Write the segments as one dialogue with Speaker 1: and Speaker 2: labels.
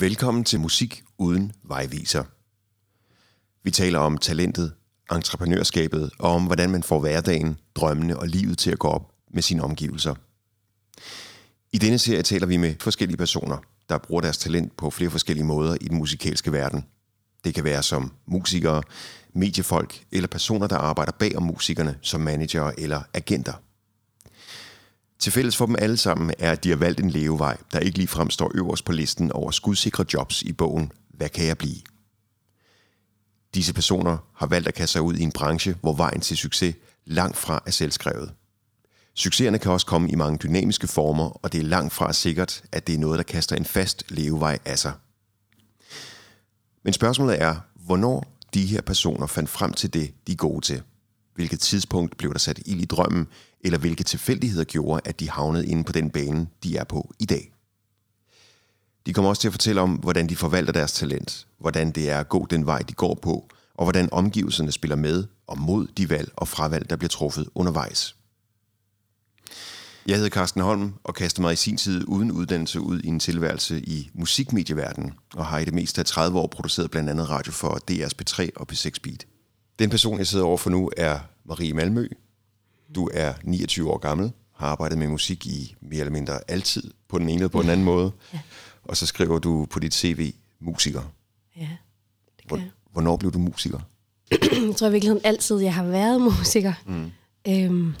Speaker 1: Velkommen til Musik uden vejviser. Vi taler om talentet, entreprenørskabet og om, hvordan man får hverdagen, drømmene og livet til at gå op med sine omgivelser. I denne serie taler vi med forskellige personer, der bruger deres talent på flere forskellige måder i den musikalske verden. Det kan være som musikere, mediefolk eller personer, der arbejder bag om musikerne som manager eller agenter. Til fælles for dem alle sammen er, at de har valgt en levevej, der ikke lige fremstår øverst på listen over skudsikre jobs i bogen Hvad kan jeg blive? Disse personer har valgt at kaste sig ud i en branche, hvor vejen til succes langt fra er selvskrevet. Succeserne kan også komme i mange dynamiske former, og det er langt fra sikkert, at det er noget, der kaster en fast levevej af sig. Men spørgsmålet er, hvornår de her personer fandt frem til det, de er gode til. Hvilket tidspunkt blev der sat ild i drømmen, eller hvilke tilfældigheder gjorde, at de havnede inde på den bane, de er på i dag. De kommer også til at fortælle om, hvordan de forvalter deres talent, hvordan det er at gå den vej, de går på, og hvordan omgivelserne spiller med og mod de valg og fravalg, der bliver truffet undervejs. Jeg hedder Carsten Holm og kastede mig i sin tid uden uddannelse ud i en tilværelse i musikmedieverdenen, og har i det meste af 30 år produceret blandt andet radio for DR's P3 og P6 Beat. Den person, jeg sidder over for nu, er Marie Malmø. Du er 29 år gammel, har arbejdet med musik i mere eller mindre altid, på den ene eller på den anden måde. Ja. Og så skriver du på dit CV musiker.
Speaker 2: Ja, det kan jeg.
Speaker 1: Hvornår blev du musiker?
Speaker 2: jeg tror i virkeligheden altid, jeg har været musiker. Mm. Øhm,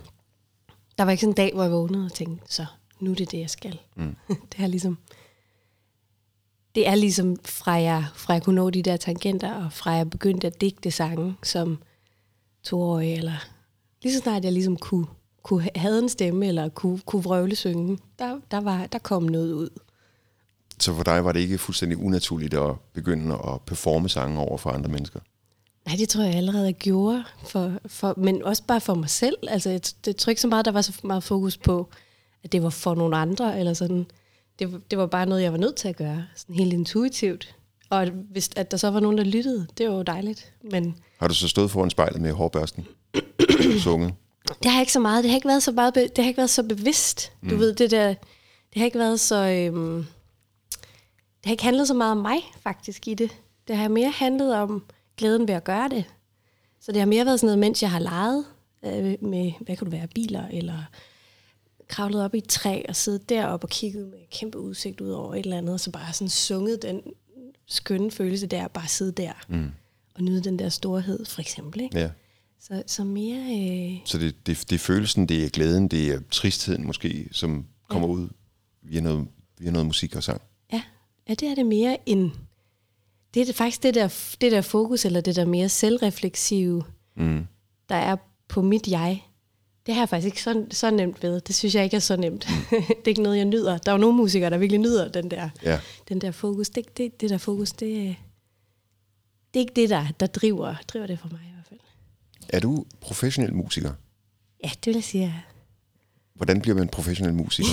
Speaker 2: der var ikke sådan en dag, hvor jeg vågnede og tænkte, så nu er det det, jeg skal. Mm. det er ligesom, det er ligesom fra jeg, fra jeg kunne nå de der tangenter, og fra jeg begyndte at digte sange som toårig, eller lige så snart jeg ligesom kunne, kunne have en stemme, eller kunne, kunne vrøvle synge, der, der, var, der kom noget ud.
Speaker 1: Så for dig var det ikke fuldstændig unaturligt at begynde at performe sange over for andre mennesker?
Speaker 2: Nej, det tror jeg allerede, jeg gjorde, for, for, men også bare for mig selv. Altså, jeg, det tror ikke så meget, der var så meget fokus på, at det var for nogle andre, eller sådan. Det, det var bare noget, jeg var nødt til at gøre, sådan helt intuitivt. Og hvis at der så var nogen, der lyttede, det var jo dejligt. Men
Speaker 1: har du så stået foran spejlet med hårbørsten? sunget?
Speaker 2: Det har ikke så meget. Det har ikke været så, meget det har ikke været så bevidst. Du mm. ved, det der... Det har ikke været så... Øhm, det har ikke handlet så meget om mig, faktisk, i det. Det har mere handlet om glæden ved at gøre det. Så det har mere været sådan noget, mens jeg har leget øh, med, hvad kunne det være, biler, eller kravlet op i et træ og siddet deroppe og kigget med kæmpe udsigt ud over et eller andet, og så bare sådan sunget den skønne følelse der, bare sidde der mm. og nyde den der storhed, for eksempel. Ikke? Ja. Så, så mere... Øh...
Speaker 1: Så det, det, det er følelsen, det er glæden, det er tristheden måske, som kommer ja. ud via noget, via noget musik og sang?
Speaker 2: Ja, ja det er det mere end det er faktisk det der, det der fokus, eller det der mere selvrefleksive, mm. der er på mit jeg. Det har jeg faktisk ikke så, så nemt ved. Det synes jeg ikke er så nemt. Mm. det er ikke noget, jeg nyder. Der er jo nogle musikere, der virkelig nyder den der, ja. den der fokus. Det, det, det der fokus, det, det er ikke det, der, der driver, driver det for mig i hvert fald.
Speaker 1: Er du professionel musiker?
Speaker 2: Ja, det vil jeg sige,
Speaker 1: Hvordan bliver man professionel musiker?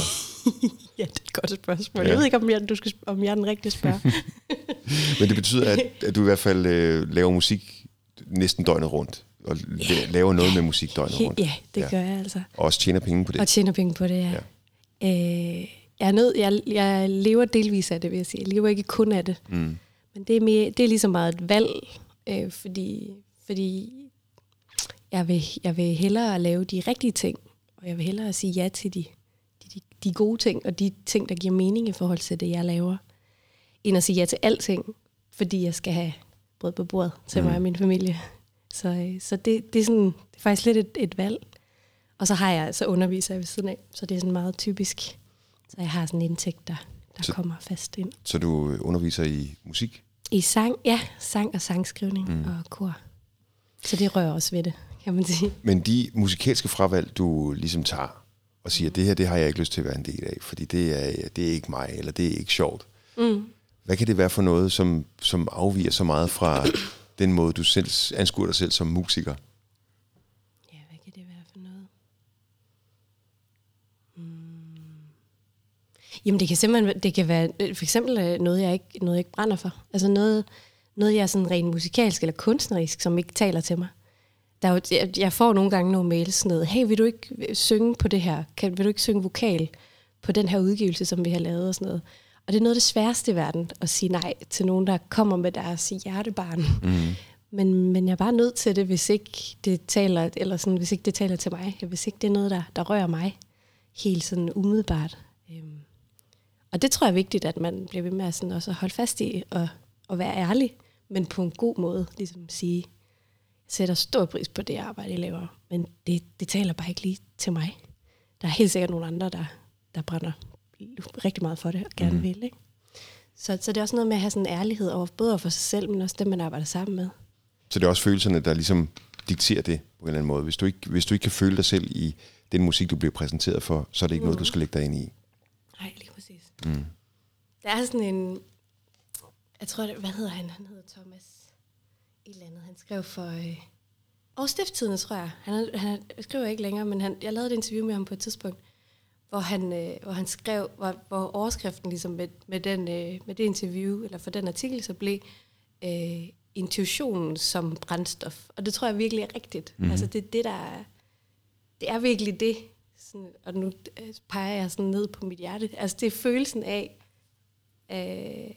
Speaker 2: ja, det er et godt spørgsmål. Ja. Jeg ved ikke, om jeg, du skal, om jeg er den rigtige spørger.
Speaker 1: Men det betyder, at, at du i hvert fald øh, laver musik næsten døgnet rundt. Og ja. laver noget med musik døgnet rundt.
Speaker 2: Ja, det ja. gør jeg altså.
Speaker 1: Og også tjener penge på det.
Speaker 2: Og tjener penge på det, ja. ja. Øh, jeg, er nød, jeg, jeg lever delvis af det, vil jeg sige. Jeg lever ikke kun af det. Mm. Men det er, mere, det er ligesom meget et valg, øh, fordi, fordi jeg vil, jeg vil hellere lave de rigtige ting, og jeg vil hellere sige ja til de, de, de gode ting, og de ting, der giver mening i forhold til det, jeg laver, end at sige ja til alting, fordi jeg skal have brød på bordet til mm. mig og min familie. Så, øh, så det, det, er sådan, det er faktisk lidt et, et valg. Og så har jeg så underviser jeg ved siden af, så det er sådan meget typisk. Så jeg har sådan en indtægt, der, der så, kommer fast ind.
Speaker 1: Så du underviser i musik?
Speaker 2: I sang, ja. Sang og sangskrivning mm. og kor. Så det rører også ved det kan man sige.
Speaker 1: Men de musikalske fravalg, du ligesom tager, og siger, det her, det har jeg ikke lyst til at være en del af, fordi det er, det er ikke mig, eller det er ikke sjovt. Mm. Hvad kan det være for noget, som, som afviger så meget fra den måde, du selv anskuer dig selv som musiker?
Speaker 2: Ja, hvad kan det være for noget? Mm. Jamen, det kan simpelthen det kan være øh, for eksempel øh, noget, jeg ikke, noget, jeg ikke brænder for. Altså noget, noget, jeg er sådan rent musikalsk eller kunstnerisk, som ikke taler til mig der er jo, jeg, jeg får nogle gange nogle mails sådan noget, hey, vil du ikke øh, synge på det her? Kan, vil du ikke synge vokal på den her udgivelse, som vi har lavet og sådan noget? Og det er noget af det sværeste i verden, at sige nej til nogen, der kommer med deres hjertebarn. Mm. Men, men jeg er bare nødt til det, hvis ikke det taler, eller sådan, hvis ikke det taler til mig. Hvis ikke det er noget, der, der rører mig helt sådan umiddelbart. Øhm. Og det tror jeg er vigtigt, at man bliver ved med at sådan også holde fast i og, og være ærlig, men på en god måde. Ligesom sige, jeg sætter stor pris på det arbejde, jeg laver, men det, det taler bare ikke lige til mig. Der er helt sikkert nogle andre, der, der brænder rigtig meget for det og gerne mm. vil. Ikke? Så, så det er også noget med at have sådan en ærlighed over både for sig selv, men også dem, man arbejder sammen med.
Speaker 1: Så det er også følelserne, der ligesom dikterer det på en eller anden måde. Hvis du ikke, hvis du ikke kan føle dig selv i den musik, du bliver præsenteret for, så er det ikke mm. noget, du skal lægge dig ind i.
Speaker 2: Nej, lige præcis. Mm. Der er sådan en... Jeg tror, det, hvad hedder han? Han hedder Thomas et eller andet. Han skrev for... Øh, og Stifttidene, tror jeg. Han, han skriver ikke længere, men han, jeg lavede et interview med ham på et tidspunkt, hvor han, øh, hvor han skrev, hvor, hvor overskriften ligesom med, med, den, øh, med det interview, eller for den artikel, så blev øh, intuitionen som brændstof. Og det tror jeg virkelig er rigtigt. Mm-hmm. Altså det, det, der er, det er virkelig det. Sådan, og nu øh, peger jeg sådan ned på mit hjerte. Altså det er følelsen af, øh,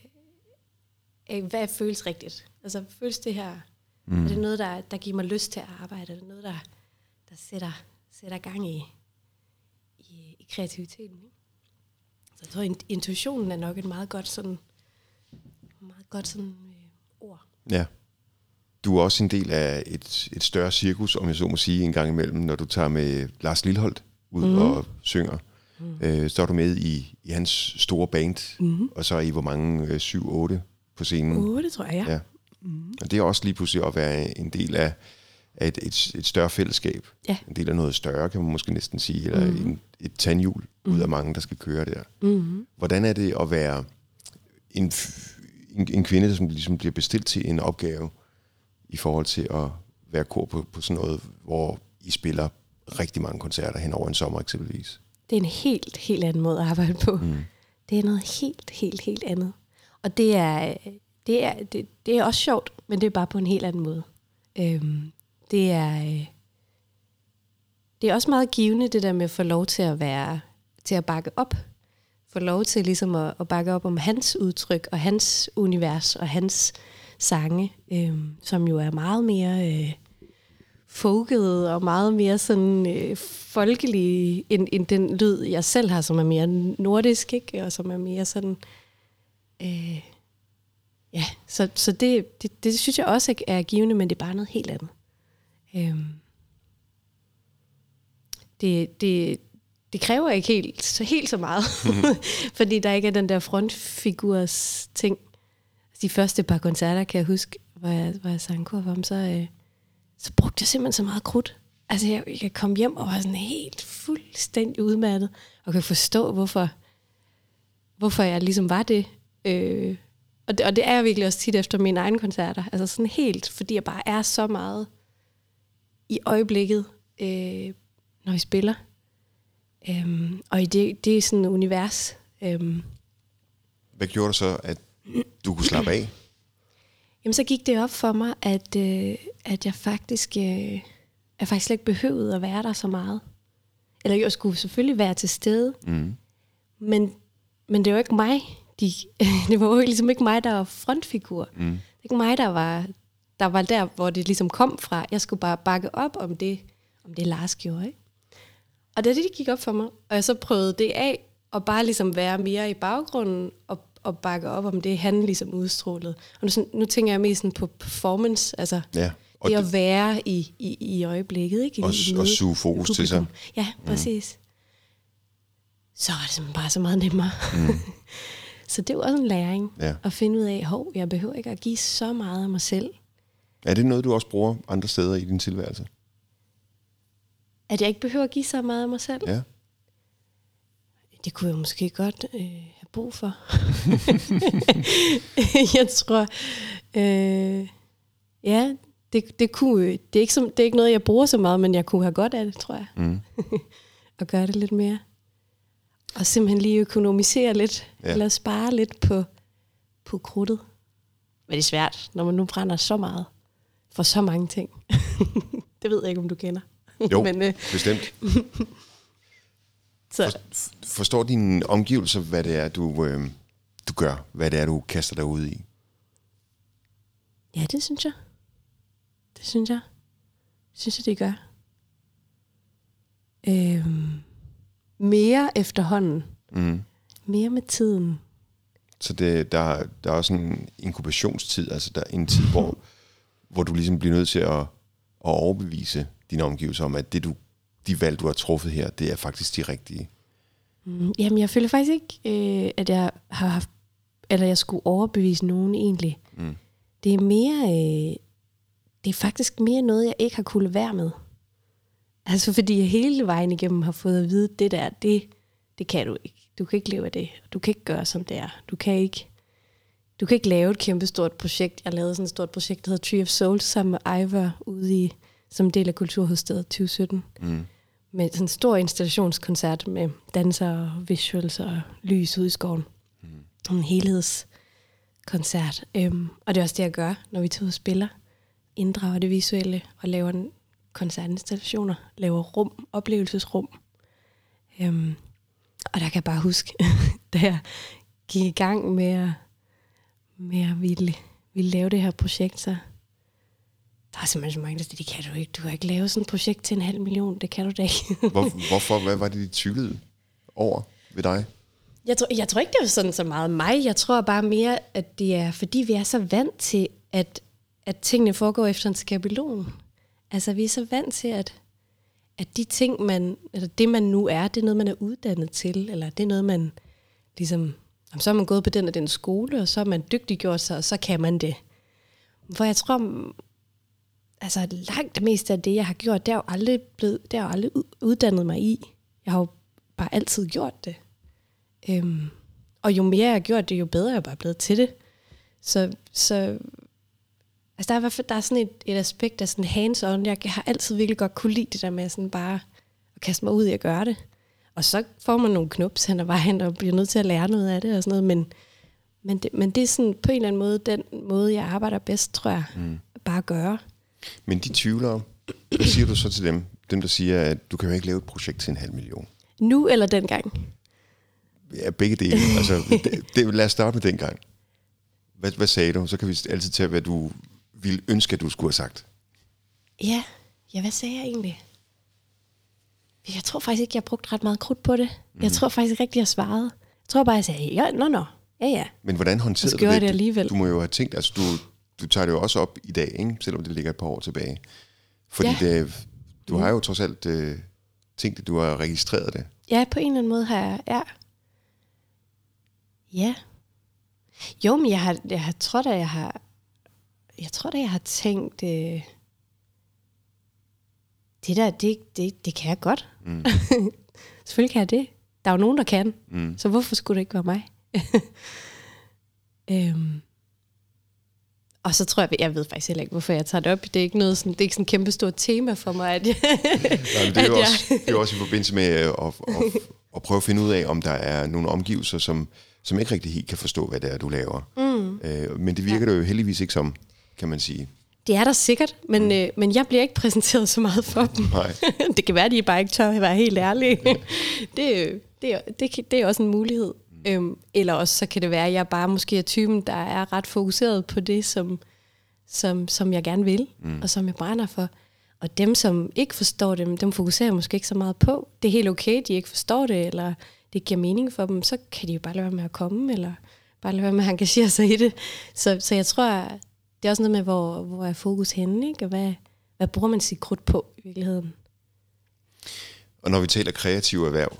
Speaker 2: af hvad føles rigtigt. Altså føles det her, mm. er det noget, der, der giver mig lyst til at arbejde? Er det noget, der, der sætter, sætter gang i, i, i kreativiteten? Ikke? Så jeg tror, intuitionen er nok et meget godt sådan, meget godt sådan
Speaker 1: Ja. Du er også en del af et, et større cirkus, om jeg så må sige, en gang imellem, når du tager med Lars Lilholdt ud mm. og synger. Mm. Øh, så er du med i, i hans store band, mm. og så er I hvor mange? Øh, syv, otte på scenen?
Speaker 2: Otte, tror jeg, ja. ja.
Speaker 1: Mm. Og det er også lige pludselig at være en del af, af et, et, et større fællesskab.
Speaker 2: Ja.
Speaker 1: En del af noget større, kan man måske næsten sige, eller mm. en, et tandhjul mm. ud af mange, der skal køre der. Mm. Hvordan er det at være en en, en kvinde, som ligesom bliver bestilt til en opgave i forhold til at være kor på, på sådan noget, hvor I spiller rigtig mange koncerter hen over en sommer eksempelvis?
Speaker 2: Det er en helt, helt anden måde at arbejde på. Mm. Det er noget helt, helt, helt andet. Og det er, det er, det, det er også sjovt, men det er bare på en helt anden måde. Øhm, det er... Øh, det er også meget givende, det der med at få lov til at være, til at bakke op få lov til ligesom at, at bakke op om hans udtryk og hans univers og hans sange, øh, som jo er meget mere øh, folket og meget mere sådan øh, folkelig end, end den lyd, jeg selv har, som er mere nordisk, ikke? og som er mere sådan... Øh, ja, så, så det, det, det synes jeg også er givende, men det er bare noget helt andet. Øh, det, det, det kræver ikke helt så, helt så meget, mm. fordi der ikke er den der frontfigurs ting. De første par koncerter, kan jeg huske, hvor jeg, hvor jeg sang kor for ham, så, øh, så brugte jeg simpelthen så meget krudt. Altså, jeg, jeg komme hjem og var sådan helt fuldstændig udmattet, og kan forstå, hvorfor, hvorfor jeg ligesom var det. Øh, og det. Og det er jeg virkelig også tit efter mine egne koncerter. Altså sådan helt, fordi jeg bare er så meget i øjeblikket, øh, når vi spiller. Øhm, og i det, det er sådan et univers. Øhm.
Speaker 1: Hvad gjorde du så, at du kunne slappe af?
Speaker 2: Jamen, så gik det op for mig, at, øh, at jeg faktisk, øh, jeg faktisk slet ikke behøvede at være der så meget. Eller jeg skulle selvfølgelig være til stede, mm. men, men det var ikke mig. De, det var jo ligesom ikke mig, der var frontfigur. Mm. Det var ikke mig, der var, der var der, hvor det ligesom kom fra. Jeg skulle bare bakke op om det, om det Lars gjorde. Ikke? Og det, det gik op for mig, og jeg så prøvede det af, og bare ligesom være mere i baggrunden, og, og bakke op om det, han ligesom udstrålede. Og nu, nu tænker jeg mest sådan på performance, altså ja, og det at være i, i, i øjeblikket. Ikke?
Speaker 1: Og, I, og suge fokus til sig.
Speaker 2: Ja, mm. præcis. Mm. Så er det simpelthen bare så meget nemmere. Mm. så det var også en læring, ja. at finde ud af, hov, jeg behøver ikke at give så meget af mig selv.
Speaker 1: Er det noget, du også bruger andre steder i din tilværelse?
Speaker 2: At jeg ikke behøver at give så meget af mig selv?
Speaker 1: Ja.
Speaker 2: Det kunne jeg måske godt øh, have brug for. jeg tror, øh, ja, det, det, kunne, det, er ikke som, det er ikke noget, jeg bruger så meget, men jeg kunne have godt af det, tror jeg. Mm. og gøre det lidt mere. Og simpelthen lige økonomisere lidt, ja. eller spare lidt på, på krudtet. Men det er svært, når man nu brænder så meget for så mange ting. det ved jeg ikke, om du kender.
Speaker 1: Jo, Men, øh, bestemt. så. For, forstår dine omgivelser, hvad det er, du, øh, du gør? Hvad det er, du kaster dig ud i?
Speaker 2: Ja, det synes jeg. Det synes jeg. Det synes jeg, det gør. Øhm, mere efterhånden.
Speaker 1: Mm.
Speaker 2: Mere med tiden.
Speaker 1: Så det, der, der er også en inkubationstid, altså der er en tid, hvor, hvor du ligesom bliver nødt til at, at overbevise dine omgivelser om, at det du, de valg, du har truffet her, det er faktisk de rigtige.
Speaker 2: Mm, jamen, jeg føler faktisk ikke, øh, at jeg har haft, eller jeg skulle overbevise nogen egentlig.
Speaker 1: Mm.
Speaker 2: Det er mere, øh, det er faktisk mere noget, jeg ikke har kunnet være med. Altså fordi jeg hele vejen igennem har fået at vide, det der, det, det kan du ikke. Du kan ikke leve af det. Du kan ikke gøre, som det er. Du kan ikke, du kan ikke lave et kæmpe stort projekt. Jeg lavede sådan et stort projekt, der hedder Tree of Souls, sammen med Ivor ude i, som del af Kulturhovedstedet 2017.
Speaker 1: Mm.
Speaker 2: Med sådan en stor installationskoncert med danser og visuals og lys ude i skoven. Mm. En helhedskoncert. Øhm, og det er også det, jeg gør, når vi tager ud og spiller. Inddrager det visuelle og laver en koncertinstallationer, laver rum, oplevelsesrum. Øhm, og der kan jeg bare huske, da jeg gik i gang med at, med at ville, ville lave det her projekt, så der er simpelthen så mange, der siger, det kan du ikke. Du kan ikke lave sådan et projekt til en halv million. Det kan du da ikke.
Speaker 1: Hvor, hvorfor? Hvad var det, de tvivlede over ved dig?
Speaker 2: Jeg tror, jeg tror ikke, det er sådan så meget mig. Jeg tror bare mere, at det er, fordi vi er så vant til, at, at tingene foregår efter en skabelon. Altså, vi er så vant til, at, at de ting, man, eller det man nu er, det er noget, man er uddannet til, eller det er noget, man ligesom, så er man gået på den og den skole, og så er man dygtiggjort sig, og så kan man det. For jeg tror, altså langt det meste af det, jeg har gjort, det har jo aldrig, blevet, det er jo aldrig uddannet mig i. Jeg har jo bare altid gjort det. Øhm, og jo mere jeg har gjort det, jo bedre er jeg bare blevet til det. Så, så altså der er i hvert fald der er sådan et, et aspekt af sådan hands-on. Jeg har altid virkelig godt kunne lide det der med sådan bare at kaste mig ud i at gøre det. Og så får man nogle knups hen ad vejen, og bliver nødt til at lære noget af det og sådan noget. Men, men, det, men det er sådan på en eller anden måde den måde, jeg arbejder bedst, tror jeg. Mm. Bare at gøre.
Speaker 1: Men de tvivlere, hvad siger du så til dem? Dem, der siger, at du kan jo ikke lave et projekt til en halv million.
Speaker 2: Nu eller dengang?
Speaker 1: Ja, begge dele. Altså, det, det, lad os starte med dengang. Hvad, hvad sagde du? Så kan vi altid tage, hvad du ville ønske, at du skulle have sagt.
Speaker 2: Ja, ja hvad sagde jeg egentlig? Jeg tror faktisk ikke, jeg har brugt ret meget krudt på det. Mm. Jeg tror faktisk ikke rigtig, jeg svarede. Jeg tror bare, jeg sagde, ja, nå, nå, ja, ja.
Speaker 1: Men hvordan håndterede
Speaker 2: du
Speaker 1: det?
Speaker 2: det alligevel.
Speaker 1: Du, du må jo have tænkt, altså du, du tager det jo også op i dag, ikke? selvom det ligger et par år tilbage. Fordi ja. det, du har jo trods alt øh, tænkt, at du har registreret det.
Speaker 2: Ja, på en eller anden måde har jeg, ja. Ja. Jo, men jeg, har, jeg har, tror da, jeg har, jeg tror da, jeg har tænkt, øh, det der, det, det, det kan jeg godt. Mm. Selvfølgelig kan jeg det. Der er jo nogen, der kan. Mm. Så hvorfor skulle det ikke være mig? øhm. Og så tror jeg, jeg ved faktisk heller ikke, hvorfor jeg tager det op. Det er ikke noget sådan, det er ikke sådan et kæmpe stort tema for mig. At jeg,
Speaker 1: Nej, det, er jo også, det er også i forbindelse med at, at, at, at prøve at finde ud af, om der er nogle omgivelser, som, som ikke rigtig helt kan forstå, hvad det er, du laver. Mm. Øh, men det virker ja. det jo heldigvis ikke som, kan man sige.
Speaker 2: Det er der sikkert, men, mm. øh, men jeg bliver ikke præsenteret så meget for dem.
Speaker 1: Nej.
Speaker 2: det kan være, at de bare ikke tør at være helt ærlige. det, det, det, det er også en mulighed. Mm. Øhm, eller også så kan det være, at jeg bare måske er typen, der er ret fokuseret på det, som, som, som jeg gerne vil, mm. og som jeg brænder for. Og dem, som ikke forstår det, dem fokuserer jeg måske ikke så meget på. Det er helt okay, de ikke forstår det, eller det giver mening for dem, så kan de jo bare lade være med at komme, eller bare lade være med at engagere sig i det. Så, så jeg tror, det er også noget med, hvor, hvor er fokus henne, ikke? og hvad, hvad bruger man sit krudt på i virkeligheden.
Speaker 1: Og når vi taler kreative erhverv,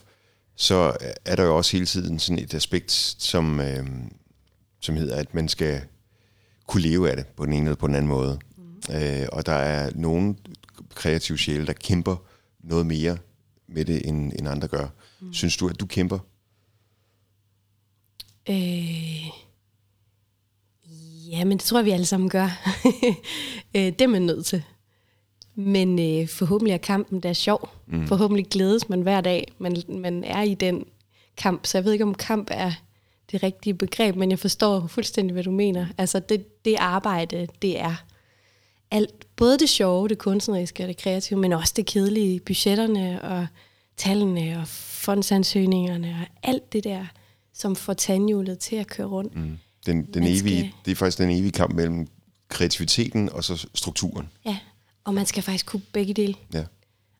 Speaker 1: så er der jo også hele tiden sådan et aspekt, som, øh, som hedder, at man skal kunne leve af det på den ene eller på den anden måde. Mm. Øh, og der er nogle kreative sjæle, der kæmper noget mere med det, end, end andre gør. Mm. Synes du, at du kæmper?
Speaker 2: Øh, ja, men det tror jeg, vi alle sammen gør. øh, det er man nødt til. Men øh, forhåbentlig er kampen der sjov. Mm. Forhåbentlig glædes man hver dag, man, man er i den kamp. Så jeg ved ikke, om kamp er det rigtige begreb, men jeg forstår fuldstændig, hvad du mener. Altså det, det arbejde, det er alt, både det sjove, det kunstneriske og det kreative, men også det kedelige, budgetterne og tallene og fondsansøgningerne og alt det der, som får tandhjulet til at køre rundt. Mm.
Speaker 1: Den, den
Speaker 2: skal-
Speaker 1: evige, det er faktisk den evige kamp mellem kreativiteten og så strukturen.
Speaker 2: Ja, og man skal faktisk kunne begge dele.
Speaker 1: Ja.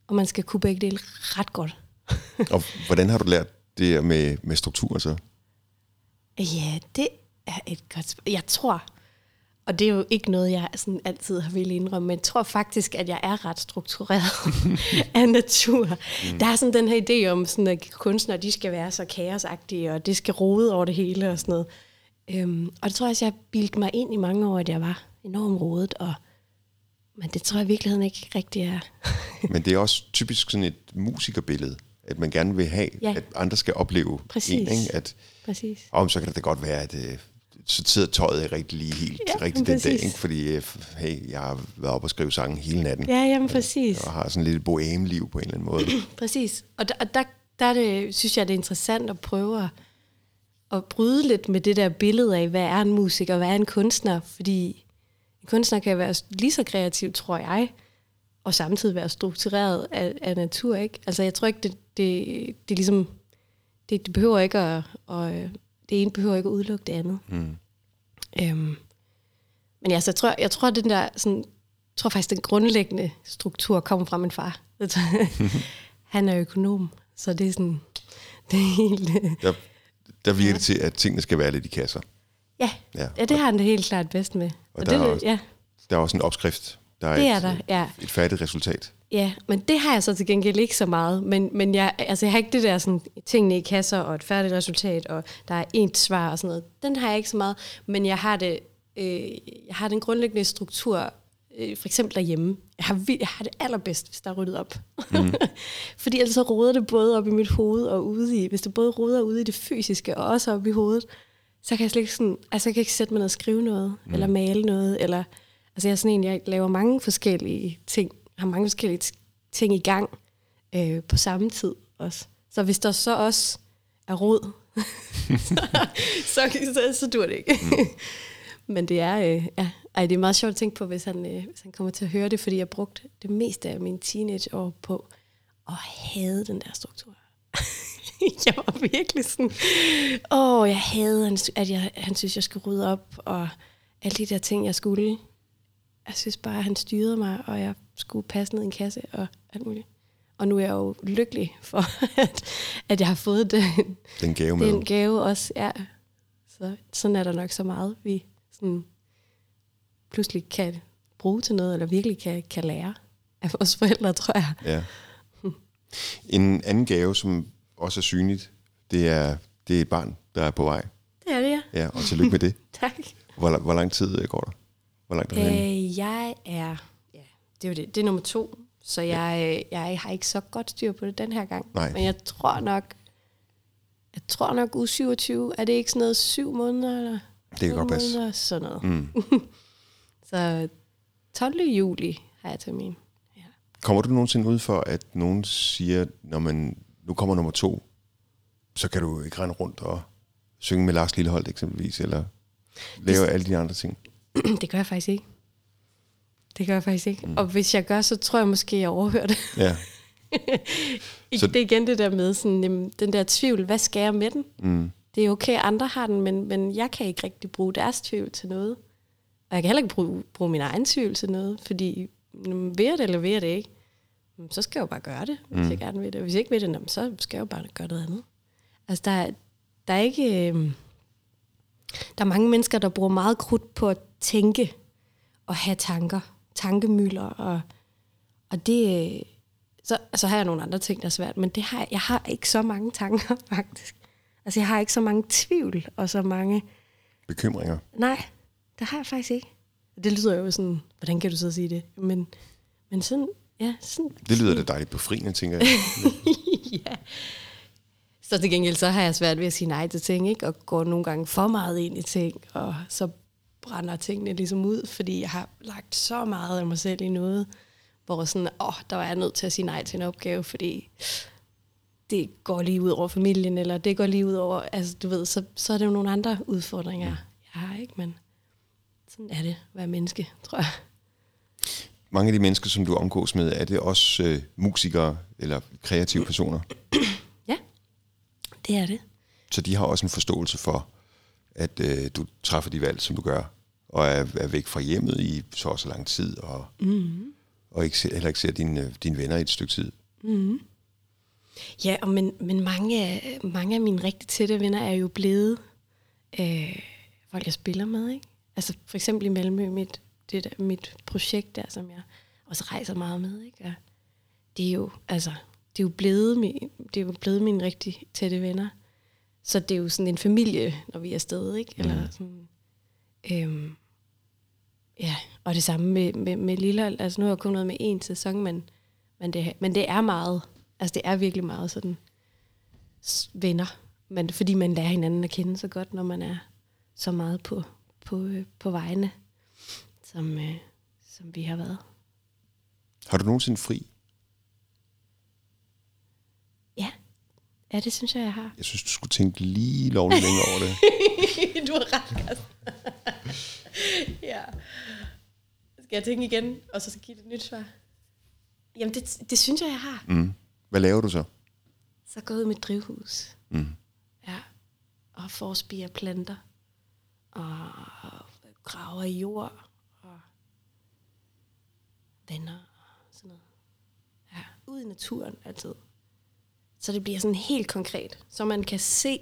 Speaker 2: Og man skal kunne begge dele ret godt.
Speaker 1: Og hvordan har du lært det med, med strukturen så?
Speaker 2: Ja, det er et godt spørgsmål. Jeg tror, og det er jo ikke noget, jeg sådan altid har ville indrømme, men jeg tror faktisk, at jeg er ret struktureret af natur. Mm. Der er sådan den her idé om, sådan, at kunstnere de skal være så kaosagtige, og det skal rode over det hele og sådan noget. Øhm, og det tror jeg også, jeg har bildt mig ind i mange år, at jeg var enormt rodet, og, men det tror jeg i virkeligheden ikke rigtig er.
Speaker 1: Men det er også typisk sådan et musikerbillede, at man gerne vil have,
Speaker 2: Ja.
Speaker 1: at andre skal opleve
Speaker 2: Præcis.
Speaker 1: en. Ikke? At,
Speaker 2: Præcis.
Speaker 1: om så kan det da godt være, at øh, så sidder tøjet ikke rigtig lige helt
Speaker 2: Ja,
Speaker 1: rigtigt den dag, ikke? fordi øh, hey, jeg har været oppe og skrive sange hele natten,
Speaker 2: Ja, jamen præcis.
Speaker 1: og har sådan lidt boheme-liv på en eller anden måde.
Speaker 2: Præcis. Og der, og der, der er det, synes jeg, det er interessant at prøve at, at bryde lidt med det der billede af, hvad er en musiker, hvad er en kunstner? Fordi en kunstner kan være lige så kreativ, tror jeg, og samtidig være struktureret af, af natur, ikke? Altså, jeg tror ikke, det, det, det ligesom... Det, det behøver ikke at... Og, det ene behøver ikke at udelukke det andet.
Speaker 1: Mm.
Speaker 2: Øhm, men altså, jeg tror, jeg tror, den der, sådan, jeg tror faktisk, den grundlæggende struktur kommer fra min far. Jeg Han er økonom, så det er sådan, det er helt,
Speaker 1: Der, der virker det til, at tingene skal være lidt i kasser.
Speaker 2: ja,
Speaker 1: Ja.
Speaker 2: ja, det har han det helt klart bedst med.
Speaker 1: Og
Speaker 2: det,
Speaker 1: der er
Speaker 2: er
Speaker 1: også-
Speaker 2: ja,
Speaker 1: Der er også en opskrift. Der er
Speaker 2: det
Speaker 1: et,
Speaker 2: er der, ja.
Speaker 1: et færdigt resultat.
Speaker 2: Ja, men det har jeg så til gengæld ikke så meget. Men, men jeg, altså, jeg har ikke det der sådan, tingene i kasser og et færdigt resultat, og der er et svar og sådan noget. Den har jeg ikke så meget. Men jeg har, det, øh, jeg har den grundlæggende struktur, øh, for eksempel derhjemme. Jeg har, jeg har det allerbedst, hvis der er ryddet op. Mm. Fordi ellers så roder det både op i mit hoved og ude i, hvis det både roder ude i det fysiske og også op i hovedet, så kan jeg slet ikke sådan, altså jeg kan ikke sætte mig ned og skrive noget, mm. eller male noget, eller, altså jeg er sådan en, jeg laver mange forskellige ting, har mange forskellige ting i gang øh, på samme tid også. Så hvis der så også er rod, så, så, så, så dur det ikke. Mm. Men det er, øh, ja, ej, det er meget sjovt at tænke på, hvis han, øh, hvis han kommer til at høre det, fordi jeg brugte det meste af mine teenageår på at have den der struktur. jeg var virkelig sådan, åh, jeg havde, at jeg, han synes, jeg skulle rydde op, og alle de der ting, jeg skulle. Jeg synes bare, at han styrede mig, og jeg skulle passe ned i en kasse og alt muligt. Og nu er jeg jo lykkelig for, at, at jeg har fået den,
Speaker 1: Den gave med.
Speaker 2: den gave også. Ja. Så sådan er der nok så meget, vi sådan pludselig kan bruge til noget, eller virkelig kan, kan lære af vores forældre, tror jeg.
Speaker 1: Ja. En anden gave, som også er synligt, det er, det er et barn, der er på vej.
Speaker 2: Det er det, ja.
Speaker 1: Ja, og tillykke med det.
Speaker 2: Tak.
Speaker 1: Hvor, hvor lang tid øh, går der? Hvor langt er henne?
Speaker 2: Øh, jeg er, ja, det er jo det, det er nummer to, så jeg, øh, jeg har ikke så godt styr på det den her gang.
Speaker 1: Nej.
Speaker 2: Men jeg tror nok, jeg tror nok uge 27, er det ikke sådan noget syv måneder? Eller
Speaker 1: Det kan godt passe.
Speaker 2: sådan noget.
Speaker 1: Mm.
Speaker 2: Så 12. juli har jeg termin. Ja.
Speaker 1: Kommer du nogensinde ud for, at nogen siger, når man nu kommer nummer to, så kan du ikke rende rundt og synge med Lars Lilleholdt eksempelvis, eller lave alle de andre ting?
Speaker 2: det gør jeg faktisk ikke. Det gør jeg faktisk ikke. Mm. Og hvis jeg gør, så tror jeg måske, jeg overhører det.
Speaker 1: Ja.
Speaker 2: Så...
Speaker 1: Så-
Speaker 2: Det er igen det der med sådan, jamen, den der tvivl, hvad skal jeg med den?
Speaker 1: Mm.
Speaker 2: Det er okay, andre har den, men, men jeg kan ikke rigtig bruge deres tvivl til noget. Og jeg kan heller ikke bruge, bruge min egen tvivl til noget, fordi jamen, vil jeg det, eller vil jeg det ikke? Jamen, Så skal jeg jo bare gøre det, hvis mm. jeg gerne vil det. Og hvis jeg ikke vil det, så skal jeg jo bare gøre noget andet. Altså, der, er- der er ikke... Øh, der er mange mennesker, der bruger meget krudt på at tænke og have tanker, tankemøller, og, og det... øh, Så, så har jeg nogle andre ting, der er svært, men det har, jeg- jeg har ikke så mange tanker, faktisk. Altså, jeg har ikke så mange tvivl, og så mange...
Speaker 1: Bekymringer.
Speaker 2: Nej, det har jeg faktisk ikke. Det lyder jo sådan, hvordan kan du så sige det? Men, men sådan, ja, sådan,
Speaker 1: Det lyder da dejligt befriende, tænker jeg.
Speaker 2: ja. Så til gengæld, så har jeg svært ved at sige nej til ting, ikke? Og går nogle gange for meget ind i ting, og så brænder tingene ligesom ud, fordi jeg har lagt så meget af mig selv i noget, hvor sådan, åh, der var jeg nødt til at sige nej til en opgave, fordi det går lige ud over familien, eller det går lige ud over, altså du ved, så, så er det jo nogle andre udfordringer, jeg har, ikke? Men sådan er det at være menneske, tror jeg.
Speaker 1: Mange af de mennesker, som du omgås med, er det også øh, musikere eller kreative personer?
Speaker 2: Ja, det er det.
Speaker 1: så de har også en forståelse for, at øh, du træffer de valg, som du gør, og er, er væk fra hjemmet i så og så lang tid, og, mm. og ikke, heller ikke ser dine, dine venner i et stykke tid.
Speaker 2: Mm. Ja, og men, men mange, af, mange af mine rigtig tætte venner er jo blevet øh, folk, jeg spiller med. Ikke? Altså for eksempel i Malmø, mit, det der, mit projekt der, som jeg også rejser meget med. Ikke? Og det er jo, altså, det er jo blevet, min, det er jo blevet mine rigtig tætte venner. Så det er jo sådan en familie, når vi er afsted, ikke? Eller mm. sådan, øhm, ja, og det samme med, med, med Lille. Altså nu har jeg kun noget med en sæson, men, men, det, men det er meget. Altså det er virkelig meget sådan venner. Men, fordi man lærer hinanden at kende så godt, når man er så meget på, på, øh, på vejene, som, øh, som vi har været.
Speaker 1: Har du nogensinde fri?
Speaker 2: Ja. Ja, det synes jeg, jeg har.
Speaker 1: Jeg synes, du skulle tænke lige lovligt længere over det.
Speaker 2: du har ret, Karsten. ja. Skal jeg tænke igen, og så skal give det et nyt svar? Jamen, det, det synes jeg, jeg har.
Speaker 1: Mm. Hvad laver du så?
Speaker 2: Så går jeg ud med et drivhus.
Speaker 1: Mm.
Speaker 2: Ja. Og forspiger planter. Og graver i jord. Og venner. Og sådan noget. Ja, ud i naturen altid. Så det bliver sådan helt konkret. Så man kan se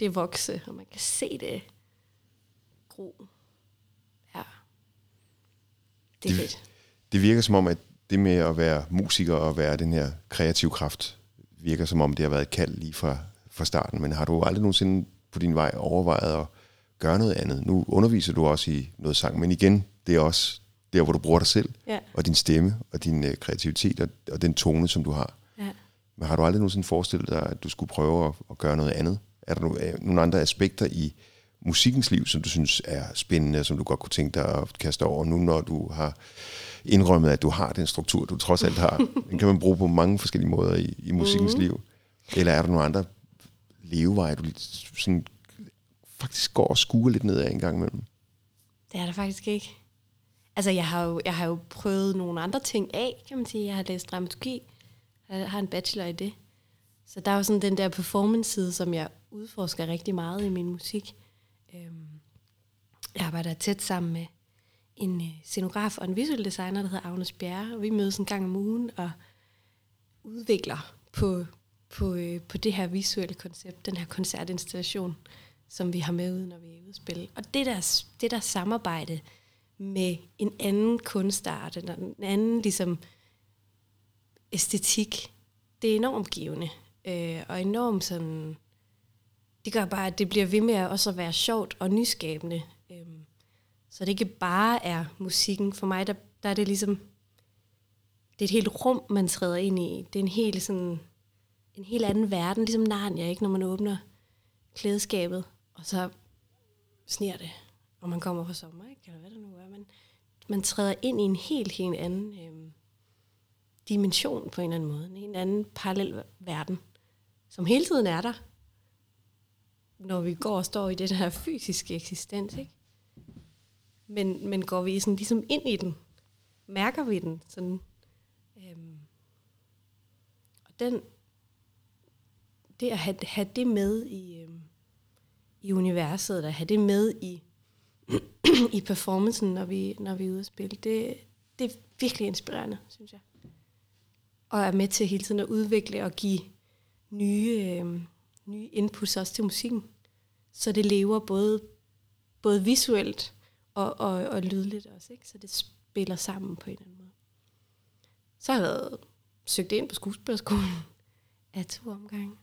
Speaker 2: det vokse, og man kan se det gro. Ja. Det er
Speaker 1: Det-
Speaker 2: fedt.
Speaker 1: Det virker som om, at det med at være musiker og være den her kreative kraft, virker som om, det har været et kald lige fra, fra starten. Men har du aldrig nogensinde på din vej overvejet at gøre noget andet? Nu underviser du også i noget sang, men igen, det er også der, hvor du bruger dig selv,
Speaker 2: Ja.
Speaker 1: og din stemme, og din øh, kreativitet, og, og den tone, som du har.
Speaker 2: Ja.
Speaker 1: Men har du aldrig nogensinde forestillet dig, at du skulle prøve at, at gøre noget andet? Er der øh, nogle andre aspekter i musikkens liv, som du synes er spændende, som du godt kunne tænke dig at kaste over nu, når du har indrømmet, at du har den struktur, du trods alt har? Den kan man bruge på mange forskellige måder i, i musikkens mm. liv. Eller er der nogle andre leveveje, du sådan, faktisk går og skuer lidt ned af en gang imellem?
Speaker 2: Det er der faktisk ikke. Altså, jeg har, jo, jeg har jo prøvet nogle andre ting af, kan man sige. Jeg har læst dramaturgi. Jeg har en bachelor i det. Så der er jo sådan den der performance-side, som jeg udforsker rigtig meget i min musik. Øhm, Jeg arbejder tæt sammen med en øh, scenograf og en visuel designer, der hedder Agnes Bjerre, og vi mødes en gang om ugen og udvikler på, på, øh, på det her visuelle koncept, den her koncertinstallation, som vi har med ud, når vi er ude at spille. Og det der, det der samarbejde med en anden kunstart, eller en anden ligesom, æstetik, det er enormt givende. Øh, og enormt sådan... Det gør bare, at det bliver ved med at også være sjovt og nyskabende. Øhm, så det ikke bare er musikken. For mig, der, der er det ligesom... Det er et helt rum, man træder ind i. Det er en helt sådan... En helt anden verden, ligesom Narnia, ikke? Når man åbner klædeskabet, og så sner det, og man kommer på sommer, ikke? Eller hvad det nu er. Man, man træder ind i en helt, helt anden øhm, dimension på en eller anden måde. En helt anden parallel verden, som hele tiden er der, når vi går og står i det her fysiske eksistens, ikke? Men, men går vi sådan ligesom ind i den, mærker vi den sådan, øhm, og den, det at have, have det med i, øhm, i universet, at have det med i, i performancen, når vi, når vi er ude at spille, det, det er virkelig inspirerende, synes jeg. Og er med til hele tiden at udvikle og give nye, Øhm, nye inputs også til musikken. Så det lever både, både visuelt og, og, og lydligt også, ikke? så det spiller sammen på en eller anden måde. Så har jeg været søgt ind på skuespillerskolen af to omgange.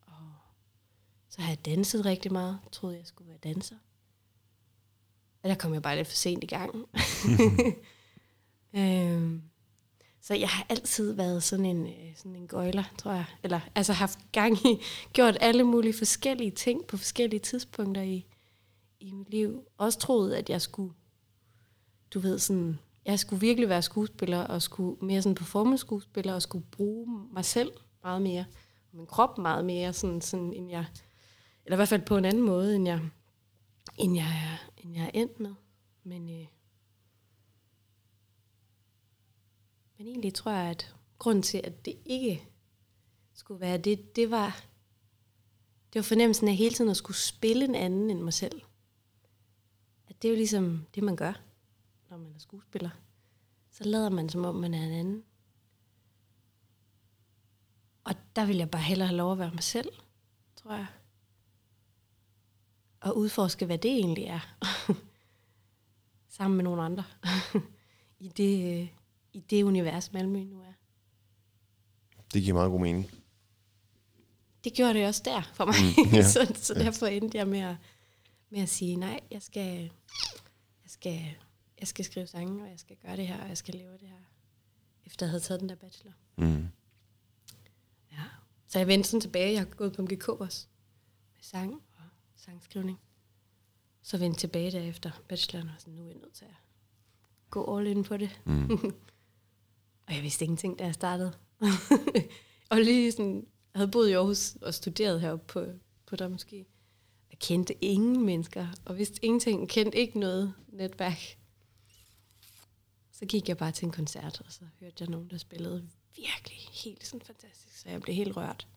Speaker 2: Og så har jeg danset rigtig meget. Jeg troede, jeg skulle være danser. Og der kom jeg bare lidt for sent i gang. øhm, så jeg har altid været sådan en, øh, sådan en gøjler, tror jeg. Eller altså haft gang i, gjort alle mulige forskellige ting på forskellige tidspunkter i, i mit liv. Også troet, at jeg skulle, du ved sådan, jeg skulle virkelig være skuespiller, og skulle mere sådan performance-skuespiller, og skulle bruge mig selv meget mere, og min krop meget mere, sådan, sådan, end jeg, eller i hvert fald på en anden måde, end jeg, end jeg, end jeg er endt med. Men, øh, men egentlig tror jeg, at grunden til, at det ikke skulle være det, det var, det var fornemmelsen af hele tiden at skulle spille en anden end mig selv. At det er jo ligesom det, man gør, når man er skuespiller. Så lader man, som om man er en anden. Og der vil jeg bare hellere have lov at være mig selv, tror jeg. Og udforske, hvad det egentlig er. Sammen med nogle andre. I det, øh, i det univers, Malmø nu er.
Speaker 1: Det giver meget god mening.
Speaker 2: Det gjorde det også der for mig.
Speaker 1: Mm, ja.
Speaker 2: så, så derfor endte jeg med at, med at sige, nej, jeg skal, jeg, skal, jeg skal skrive sange, og jeg skal gøre det her, og jeg skal leve det her. Efter jeg havde taget den der bachelor.
Speaker 1: Mm.
Speaker 2: Ja. Så jeg vendte sådan tilbage. Jeg har gået på MGK også. Med sang og sangskrivning. Så vendte tilbage derefter bacheloren, og sådan, nu er jeg nødt til at gå all in på det.
Speaker 1: Mm.
Speaker 2: og jeg vidste ingenting, da jeg startede. og lige sådan, jeg havde boet i Aarhus og studeret heroppe på, på der måske. Jeg kendte ingen mennesker, og vidste ingenting, kendte ikke noget netværk. Så gik jeg bare til en koncert, og så hørte jeg nogen, der spillede virkelig helt sådan fantastisk, så jeg blev helt rørt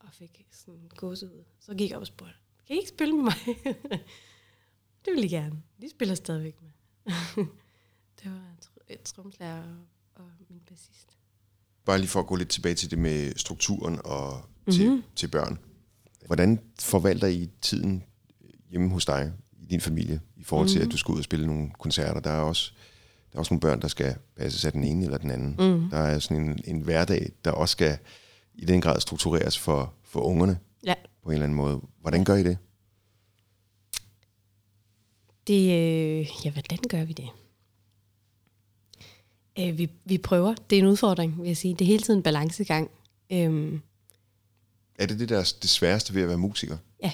Speaker 2: og fik sådan gåsehud. Så gik jeg op og spurgte, kan I ikke spille med mig? det ville de gerne. De spiller stadigvæk med. det var en tr- et tromslærer og, min bassist.
Speaker 1: Bare lige for at gå lidt tilbage til det med strukturen og til,
Speaker 2: Mhm.
Speaker 1: til børn. Hvordan forvalter I tiden hjemme hos dig, i din familie, i forhold til,
Speaker 2: Mhm.
Speaker 1: at du skal ud og spille nogle koncerter? Der er også, der er også nogle børn, der skal passes af den ene eller den anden.
Speaker 2: Mhm.
Speaker 1: Der er sådan en, en hverdag, der også skal i den grad struktureres for, for ungerne
Speaker 2: Ja,
Speaker 1: på en eller anden måde. Hvordan gør I det?
Speaker 2: det, øh, ja, hvordan gør vi det? Øh, vi, vi prøver. Det er en udfordring, vil jeg sige. Det er hele tiden en balancegang. Øhm,
Speaker 1: Er det det, der er det sværeste ved at være musiker?
Speaker 2: ja.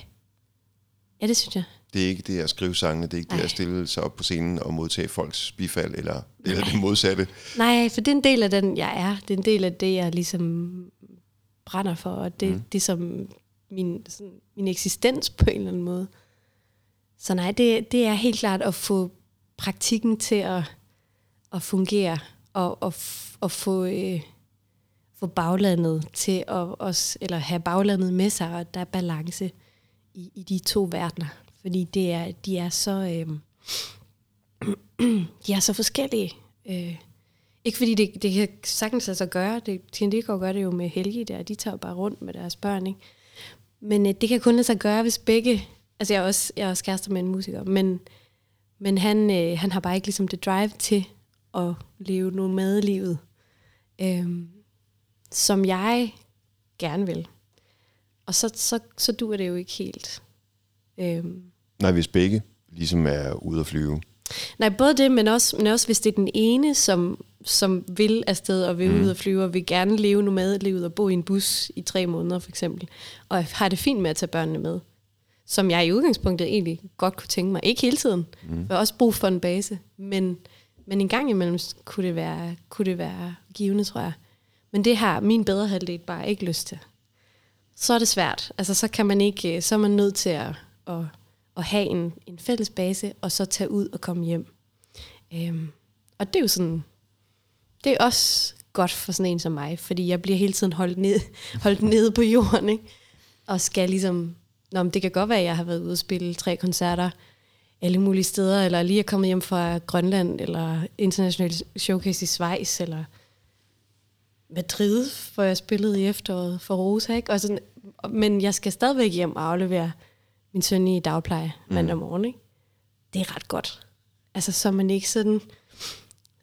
Speaker 2: ja, det synes jeg.
Speaker 1: Det er ikke det at skrive sangene, det er ikke det
Speaker 2: Nej.
Speaker 1: at stille sig op på scenen og modtage folks bifald, eller, eller det modsatte.
Speaker 2: Nej, for det er en del af den, jeg er. Det er en del af det, jeg ligesom brænder for, og det,
Speaker 1: mm.
Speaker 2: det er som min, sådan, min eksistens på en eller anden måde. Så nej, det, det er helt klart at få praktikken til at, at fungere, og, og, og få, øh, få baglandet til at også, eller have baglandet med sig, og der er balance i, i de to verdener. Fordi det er, de er så... Øh, de er så forskellige. Øh, ikke fordi det, det kan sagtens altså gøre. Det, Tine Dickow gør det jo med Helge der. De tager jo bare rundt med deres børn, ikke? Men øh, det kan kun lade sig gøre, hvis begge... Altså, jeg er også, jeg er også kærester med en musiker, men, men han, øh, han har bare ikke ligesom det drive til at leve nomadelivet, øh, som jeg gerne vil. Og så, så, så dur det jo ikke helt. Øh,
Speaker 1: Nej, hvis begge ligesom er ude at flyve.
Speaker 2: Nej, både det, men også, men også hvis det er den ene, som, som vil afsted og vil mm. ud og flyve, og vil gerne leve nomadelivet og bo i en bus i tre måneder for eksempel, og har det fint med at tage børnene med, som jeg i udgangspunktet egentlig godt kunne tænke mig. Ikke hele tiden. Mm. Har også brug for en base, men, men en gang imellem kunne det, være, kunne det være givende, tror jeg. Men det har min bedre halvdel bare ikke lyst til. Så er det svært. Altså, så kan man ikke, øh, så er man nødt til at, at, at have en, en fælles base, og så tage ud og komme hjem. Øhm, og det er jo sådan, det er også godt for sådan en som mig, fordi jeg bliver hele tiden holdt, ned, holdt nede på jorden, ikke? og skal ligesom, Nå, men det kan godt være, at jeg har været ude og spille tre koncerter alle mulige steder, eller lige er kommet hjem fra Grønland, eller international showcase i Schweiz, eller Madrid, hvor jeg spillede i efteråret for Rosa. Ikke? Og sådan, men jeg skal stadigvæk hjem og aflevere min søn i dagpleje mandag morgen. Ikke? Det er ret godt. Altså, så man ikke sådan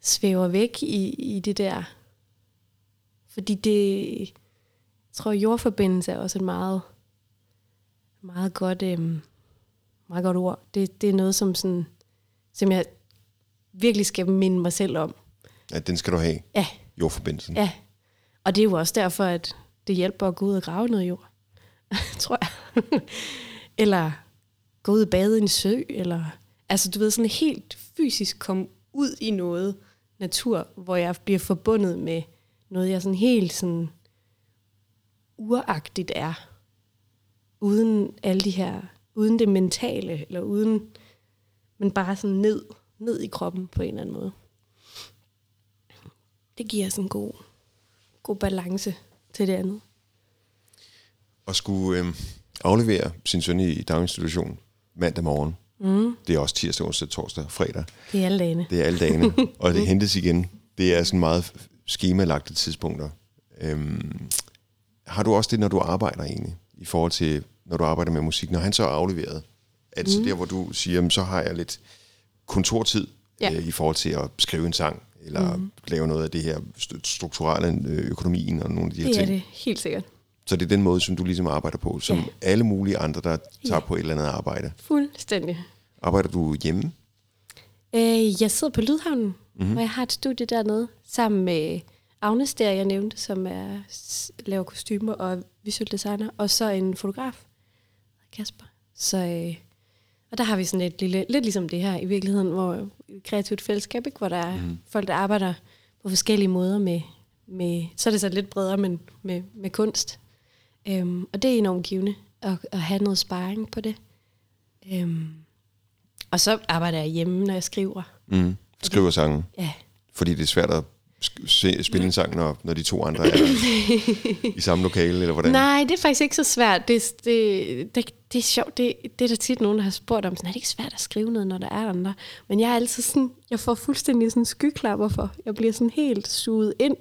Speaker 2: svæver væk i, i det der. Fordi det, jeg tror, jordforbindelse er også et meget, meget godt, øhm, meget godt ord. Det, det er noget, som, sådan, som jeg virkelig skal minde mig selv om.
Speaker 1: Ja, den skal du have,
Speaker 2: Ja,
Speaker 1: jordforbindelsen.
Speaker 2: ja. Og det er jo også derfor, at det hjælper at gå ud og grave noget jord. tror jeg. eller gå ud og bade i en sø, eller altså du ved, sådan helt fysisk komme ud i noget natur, hvor jeg bliver forbundet med noget, jeg sådan helt sådan uragtigt er. Uden alle de her, uden det mentale, eller uden, men bare sådan ned, ned i kroppen på en eller anden måde. Det giver sådan en god, god balance til det andet.
Speaker 1: Og skulle, øh, afleverer sin søn i daginstitution mandag morgen. Mm. Det er også tirsdag, onsdag, torsdag, fredag.
Speaker 2: Det er alle dagene.
Speaker 1: Det er alle dagene. og det hentes igen. Det er sådan meget skemalagte tidspunkter. Øhm, har du også det, når du arbejder egentlig, i forhold til, når du arbejder med musik? Når han så er afleveret, er det mm. der, hvor du siger, så har jeg lidt kontortid
Speaker 2: Ja.
Speaker 1: øh, i forhold til at skrive en sang, eller mm. lave noget af det her st- strukturelle øh, økonomien og nogle af de her
Speaker 2: Det er
Speaker 1: ting?
Speaker 2: det, helt sikkert.
Speaker 1: Så det er den måde, som du ligesom arbejder på, som
Speaker 2: Ja.
Speaker 1: alle mulige andre, der tager
Speaker 2: Ja.
Speaker 1: på et eller andet arbejde.
Speaker 2: Fuldstændig.
Speaker 1: Arbejder du hjemme?
Speaker 2: Øh, jeg sidder på Lydhavnen,
Speaker 1: Mhm.
Speaker 2: mm-hmm. og jeg har et studie dernede, sammen med Agnes, der jeg nævnte, som er, laver kostymer og visuel designer, og så en fotograf, Kasper. Så, øh, og der har vi sådan et lille, lidt ligesom det her i virkeligheden, hvor et kreativt fællesskab, ikke? hvor der er mm. folk, der arbejder på forskellige måder med, med, så er det så lidt bredere, men med, med kunst. Øhm, og det er enormt givende at, at have noget sparring på det. Øhm, og så arbejder jeg hjemme, når jeg skriver.
Speaker 1: Mm. Skriver sange?
Speaker 2: Ja,
Speaker 1: Fordi det er svært at se, spille en sang, når, når de to andre er i samme lokale, eller hvordan?
Speaker 2: Nej, det er faktisk ikke så svært. Det, det, det, det er sjovt. Det, det er der tit nogen, der har spurgt om. Sådan, er det ikke svært at skrive noget, når der er andre? Men jeg er altid sådan, jeg får fuldstændig sådan skyklapper for. Jeg bliver sådan helt suget ind.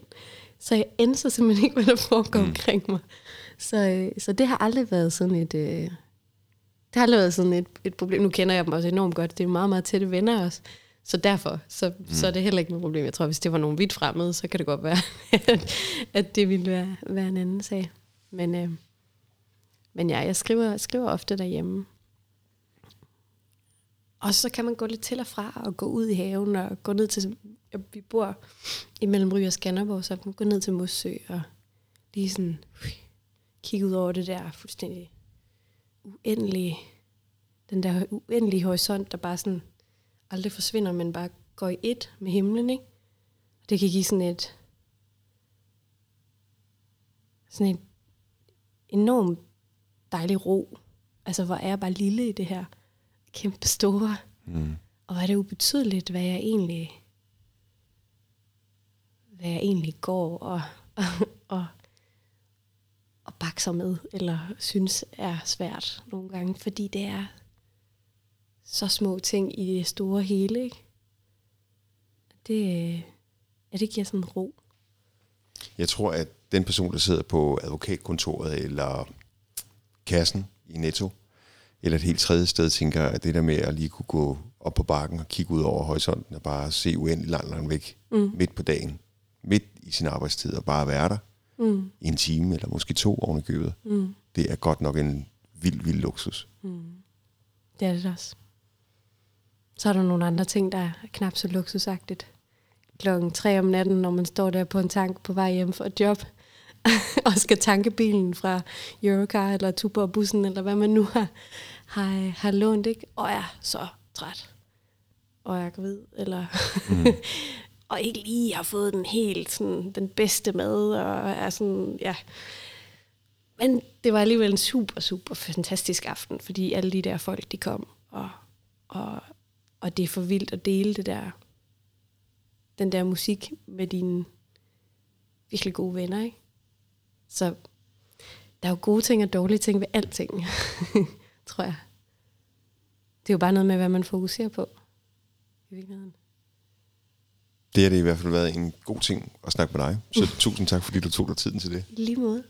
Speaker 2: Så jeg ændrer simpelthen ikke, hvad der foregår mm. omkring mig. Så, øh, så det har aldrig været sådan et... Øh, det har aldrig været sådan et, et problem. Nu kender jeg dem også enormt godt. Det er meget, meget tætte venner også. Så derfor, så, mm. så er det heller ikke noget problem. Jeg tror, hvis det var nogen vidt fremmede, så kan det godt være, at, det ville være, være en anden sag. Men, øh, men ja, jeg skriver, skriver ofte derhjemme. Og så kan man gå lidt til og fra og gå ud i haven og gå ned til... Vi bor imellem Ry og Skanderborg, så man kan gå ned til Mossø og lige sådan kigge ud over det der fuldstændig uendelige, den der uendelige horisont, der bare sådan aldrig forsvinder, men bare går i et med himlen, ikke? Det kan give sådan et sådan et enormt dejlig ro. Altså, hvor er jeg bare lille i det her kæmpe store.
Speaker 1: Mm.
Speaker 2: Og hvor er det ubetydeligt, hvad jeg egentlig hvad jeg egentlig går og, og, og, og bakser med, eller synes er svært nogle gange, fordi det er så små ting i det store hele, ikke? Det, ja, det giver sådan ro.
Speaker 1: Jeg tror, at den person, der sidder på advokatkontoret eller kassen i Netto, eller et helt tredje sted, tænker, at det der med at lige kunne gå op på bakken og kigge ud over horisonten og bare se uendelig langt, langt væk mm. midt på dagen, midt i sin arbejdstid og bare være der
Speaker 2: Mm.
Speaker 1: i en time eller måske to oven i købet.
Speaker 2: Mm.
Speaker 1: Det er godt nok en vild, vild luksus.
Speaker 2: Det er det også. Så er der nogle andre ting, der er knap så luksusagtigt. Klokken tre om natten, når man står der på en tank på vej hjem for et job, og skal tanke bilen fra Eurocar eller Tuborg-bussen, eller hvad man nu har, har, har lånt, ikke? og er så træt. Og er gravid, eller... Mm. og ikke lige har fået den helt sådan, den bedste mad, og er sådan, ja... Men det var alligevel en super, super fantastisk aften, fordi alle de der folk, de kom, og, og, og det er for vildt at dele det der, den der musik med dine virkelig gode venner, ikke? Så der er jo gode ting og dårlige ting ved alting, tror jeg. Det er jo bare noget med, hvad man fokuserer på. I virkeligheden.
Speaker 1: Det har det i hvert fald været en god ting at snakke med dig. Så tusind tak, fordi du tog dig tiden til det.
Speaker 2: Lige måde.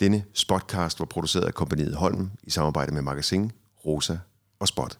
Speaker 1: Denne spotcast var produceret af kompaniet Holm i samarbejde med Magasin, Rosa og Spot.